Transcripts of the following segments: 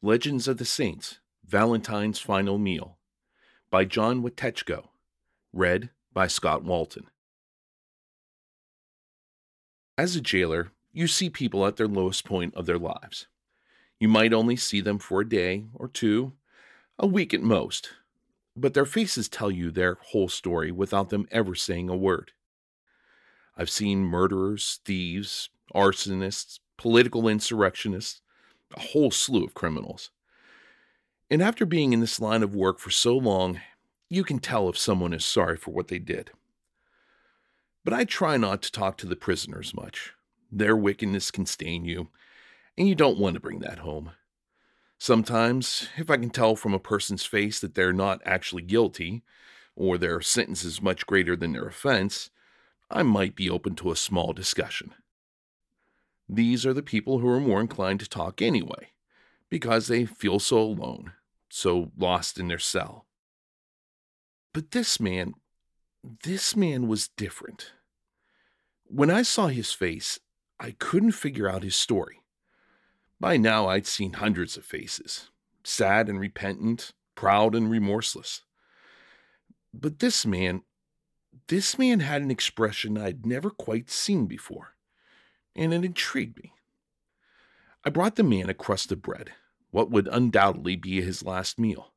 Legends of the Saints Valentine's Final Meal by John Witechko. Read by Scott Walton. As a jailer, you see people at their lowest point of their lives. You might only see them for a day or two, a week at most, but their faces tell you their whole story without them ever saying a word. I've seen murderers, thieves, arsonists, political insurrectionists, a whole slew of criminals. And after being in this line of work for so long, you can tell if someone is sorry for what they did. But I try not to talk to the prisoners much. Their wickedness can stain you, and you don't want to bring that home. Sometimes, if I can tell from a person's face that they're not actually guilty, or their sentence is much greater than their offense, I might be open to a small discussion. These are the people who are more inclined to talk anyway, because they feel so alone, so lost in their cell. But this man, this man was different. When I saw his face, I couldn't figure out his story. By now, I'd seen hundreds of faces sad and repentant, proud and remorseless. But this man, this man had an expression I'd never quite seen before and it intrigued me. I brought the man a crust of bread, what would undoubtedly be his last meal,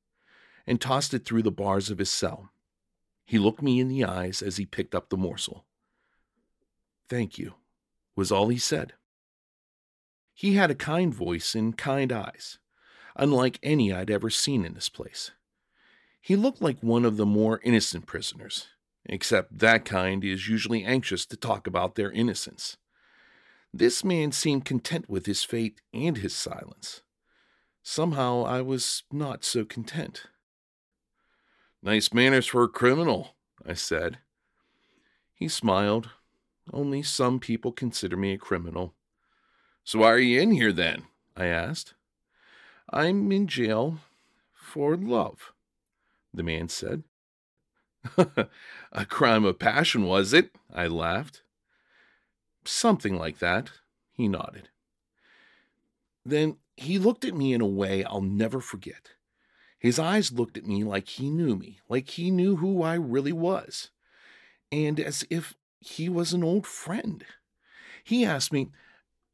and tossed it through the bars of his cell. He looked me in the eyes as he picked up the morsel. Thank you, was all he said. He had a kind voice and kind eyes, unlike any I'd ever seen in this place. He looked like one of the more innocent prisoners, except that kind is usually anxious to talk about their innocence. This man seemed content with his fate and his silence. Somehow I was not so content. Nice manners for a criminal, I said. He smiled. Only some people consider me a criminal. So why are you in here then? I asked. I'm in jail for love, the man said. a crime of passion, was it? I laughed. Something like that. He nodded. Then he looked at me in a way I'll never forget. His eyes looked at me like he knew me, like he knew who I really was, and as if he was an old friend. He asked me,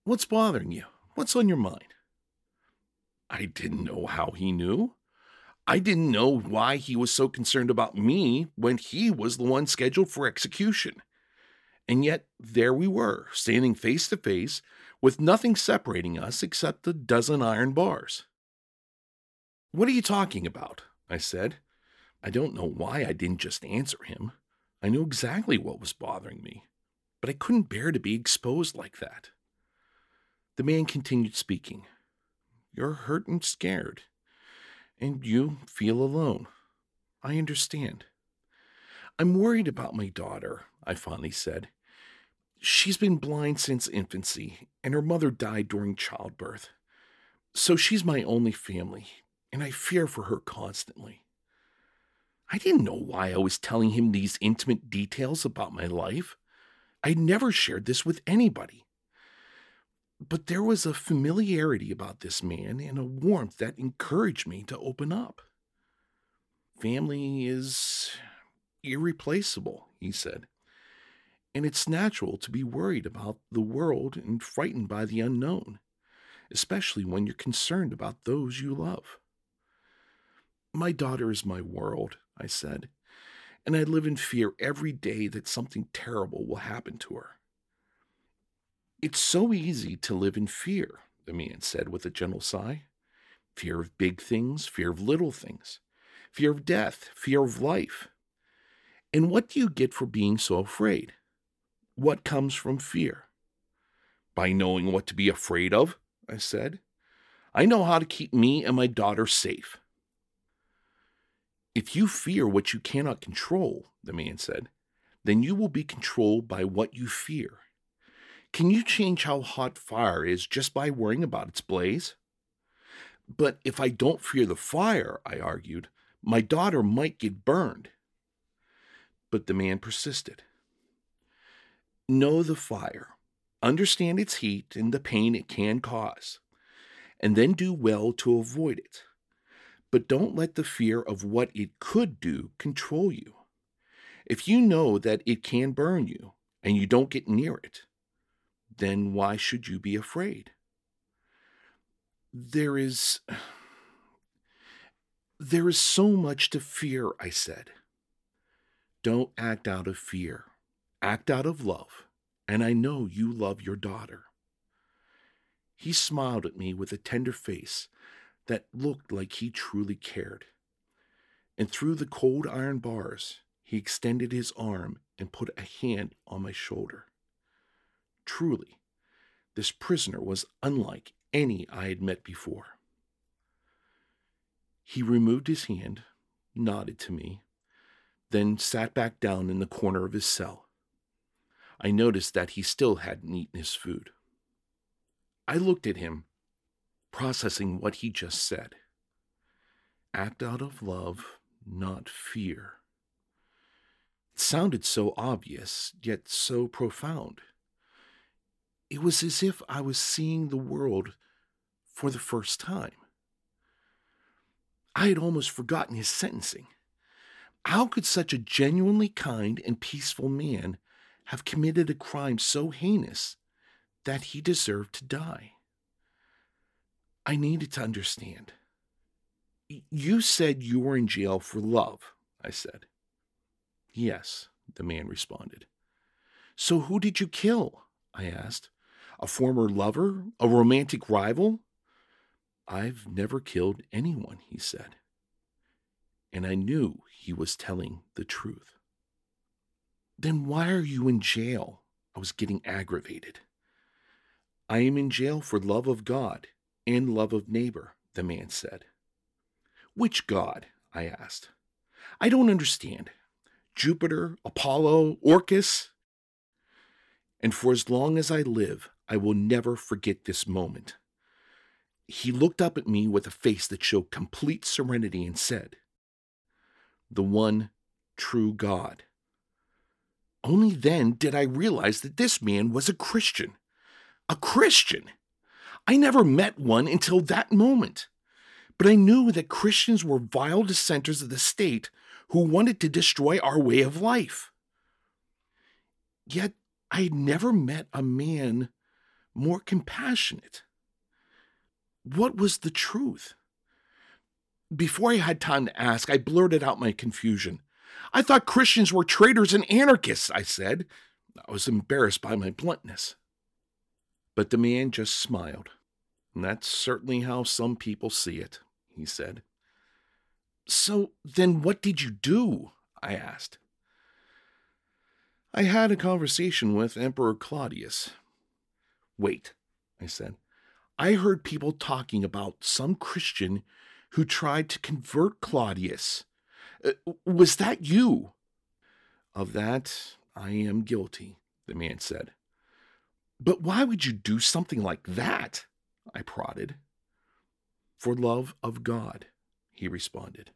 What's bothering you? What's on your mind? I didn't know how he knew. I didn't know why he was so concerned about me when he was the one scheduled for execution. And yet there we were, standing face to face, with nothing separating us except a dozen iron bars. What are you talking about? I said. I don't know why I didn't just answer him. I knew exactly what was bothering me, but I couldn't bear to be exposed like that. The man continued speaking. You're hurt and scared, and you feel alone. I understand. I'm worried about my daughter, I finally said. She's been blind since infancy, and her mother died during childbirth. So she's my only family, and I fear for her constantly. I didn't know why I was telling him these intimate details about my life. I'd never shared this with anybody. But there was a familiarity about this man and a warmth that encouraged me to open up. Family is irreplaceable, he said and it's natural to be worried about the world and frightened by the unknown, especially when you're concerned about those you love. My daughter is my world, I said, and I live in fear every day that something terrible will happen to her. It's so easy to live in fear, the man said with a gentle sigh. Fear of big things, fear of little things, fear of death, fear of life. And what do you get for being so afraid? What comes from fear? By knowing what to be afraid of, I said. I know how to keep me and my daughter safe. If you fear what you cannot control, the man said, then you will be controlled by what you fear. Can you change how hot fire is just by worrying about its blaze? But if I don't fear the fire, I argued, my daughter might get burned. But the man persisted. Know the fire, understand its heat and the pain it can cause, and then do well to avoid it. But don't let the fear of what it could do control you. If you know that it can burn you and you don't get near it, then why should you be afraid? There is. There is so much to fear, I said. Don't act out of fear, act out of love, and I know you love your daughter. He smiled at me with a tender face that looked like he truly cared. And through the cold iron bars, he extended his arm and put a hand on my shoulder. Truly, this prisoner was unlike any I had met before. He removed his hand, nodded to me, then sat back down in the corner of his cell. I noticed that he still hadn't eaten his food. I looked at him, processing what he just said. Act out of love, not fear. It sounded so obvious, yet so profound. It was as if I was seeing the world for the first time. I had almost forgotten his sentencing. How could such a genuinely kind and peaceful man have committed a crime so heinous that he deserved to die? I needed to understand. You said you were in jail for love, I said. Yes, the man responded. So who did you kill? I asked. A former lover? A romantic rival? I've never killed anyone, he said. And I knew he was telling the truth. Then why are you in jail? I was getting aggravated. I am in jail for love of God and love of neighbor, the man said. Which God? I asked. I don't understand. Jupiter, Apollo, Orcus? And for as long as I live, I will never forget this moment. He looked up at me with a face that showed complete serenity and said, The one true God. Only then did I realize that this man was a Christian. A Christian! I never met one until that moment. But I knew that Christians were vile dissenters of the state who wanted to destroy our way of life. Yet I had never met a man more compassionate what was the truth? Before I had time to ask, I blurted out my confusion. I thought Christians were traitors and anarchists, I said. I was embarrassed by my bluntness. But the man just smiled. And that's certainly how some people see it, he said. So then what did you do? I asked. I had a conversation with Emperor Claudius. Wait, I said. I heard people talking about some Christian who tried to convert Claudius. Uh, was that you? Of that, I am guilty, the man said. But why would you do something like that? I prodded. For love of God, he responded.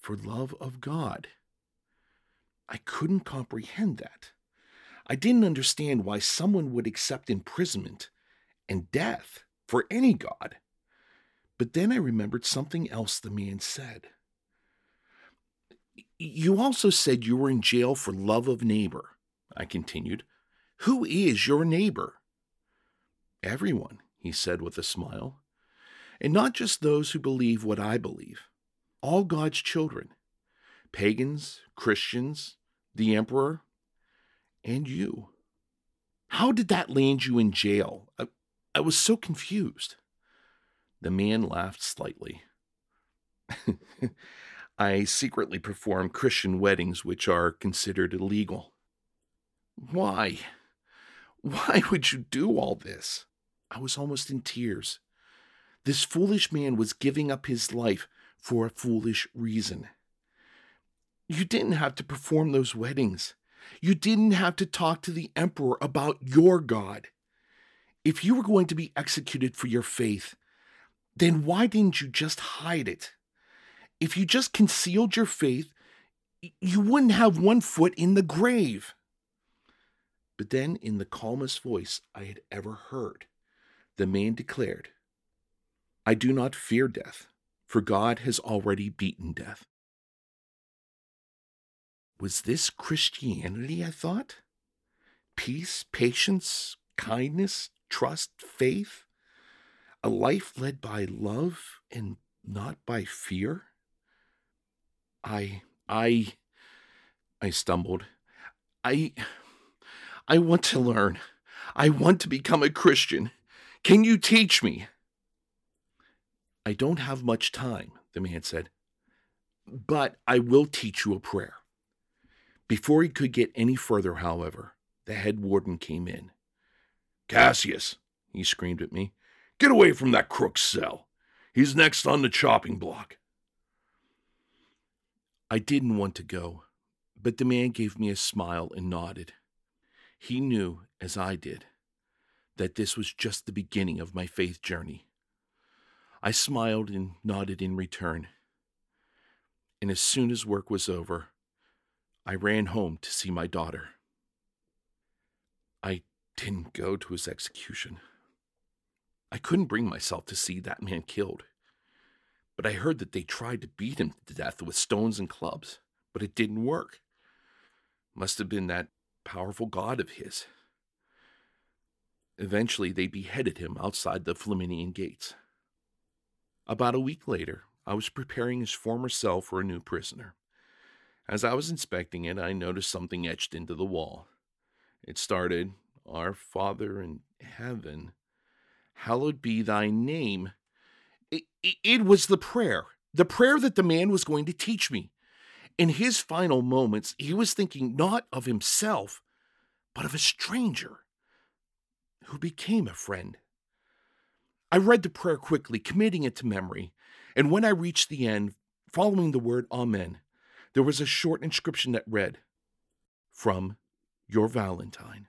For love of God. I couldn't comprehend that. I didn't understand why someone would accept imprisonment and death for any god. But then I remembered something else the man said. You also said you were in jail for love of neighbor, I continued. Who is your neighbor? Everyone, he said with a smile. And not just those who believe what I believe, all God's children pagans, Christians, the emperor, and you. How did that land you in jail? Uh, I was so confused. The man laughed slightly. I secretly perform Christian weddings which are considered illegal. Why? Why would you do all this? I was almost in tears. This foolish man was giving up his life for a foolish reason. You didn't have to perform those weddings. You didn't have to talk to the emperor about your God if you were going to be executed for your faith, then why didn't you just hide it? If you just concealed your faith, you wouldn't have one foot in the grave. But then, in the calmest voice I had ever heard, the man declared, I do not fear death, for God has already beaten death. Was this Christianity, I thought? Peace, patience, kindness, trust, faith? A life led by love and not by fear? I, I, I stumbled. I, I want to learn. I want to become a Christian. Can you teach me? I don't have much time, the man said, but I will teach you a prayer. Before he could get any further, however, the head warden came in. Cassius, he screamed at me, get away from that crook's cell. He's next on the chopping block. I didn't want to go, but the man gave me a smile and nodded. He knew, as I did, that this was just the beginning of my faith journey. I smiled and nodded in return. And as soon as work was over, I ran home to see my daughter. I didn't go to his execution. I couldn't bring myself to see that man killed. But I heard that they tried to beat him to death with stones and clubs, but it didn't work. Must have been that powerful god of his. Eventually, they beheaded him outside the Flaminian gates. About a week later, I was preparing his former cell for a new prisoner. As I was inspecting it, I noticed something etched into the wall. It started, Our Father in heaven, hallowed be thy name. It, it, was the prayer, the prayer that the man was going to teach me. In his final moments, he was thinking not of himself, but of a stranger who became a friend. I read the prayer quickly, committing it to memory, and when I reached the end, following the word Amen, there was a short inscription that read, From your Valentine.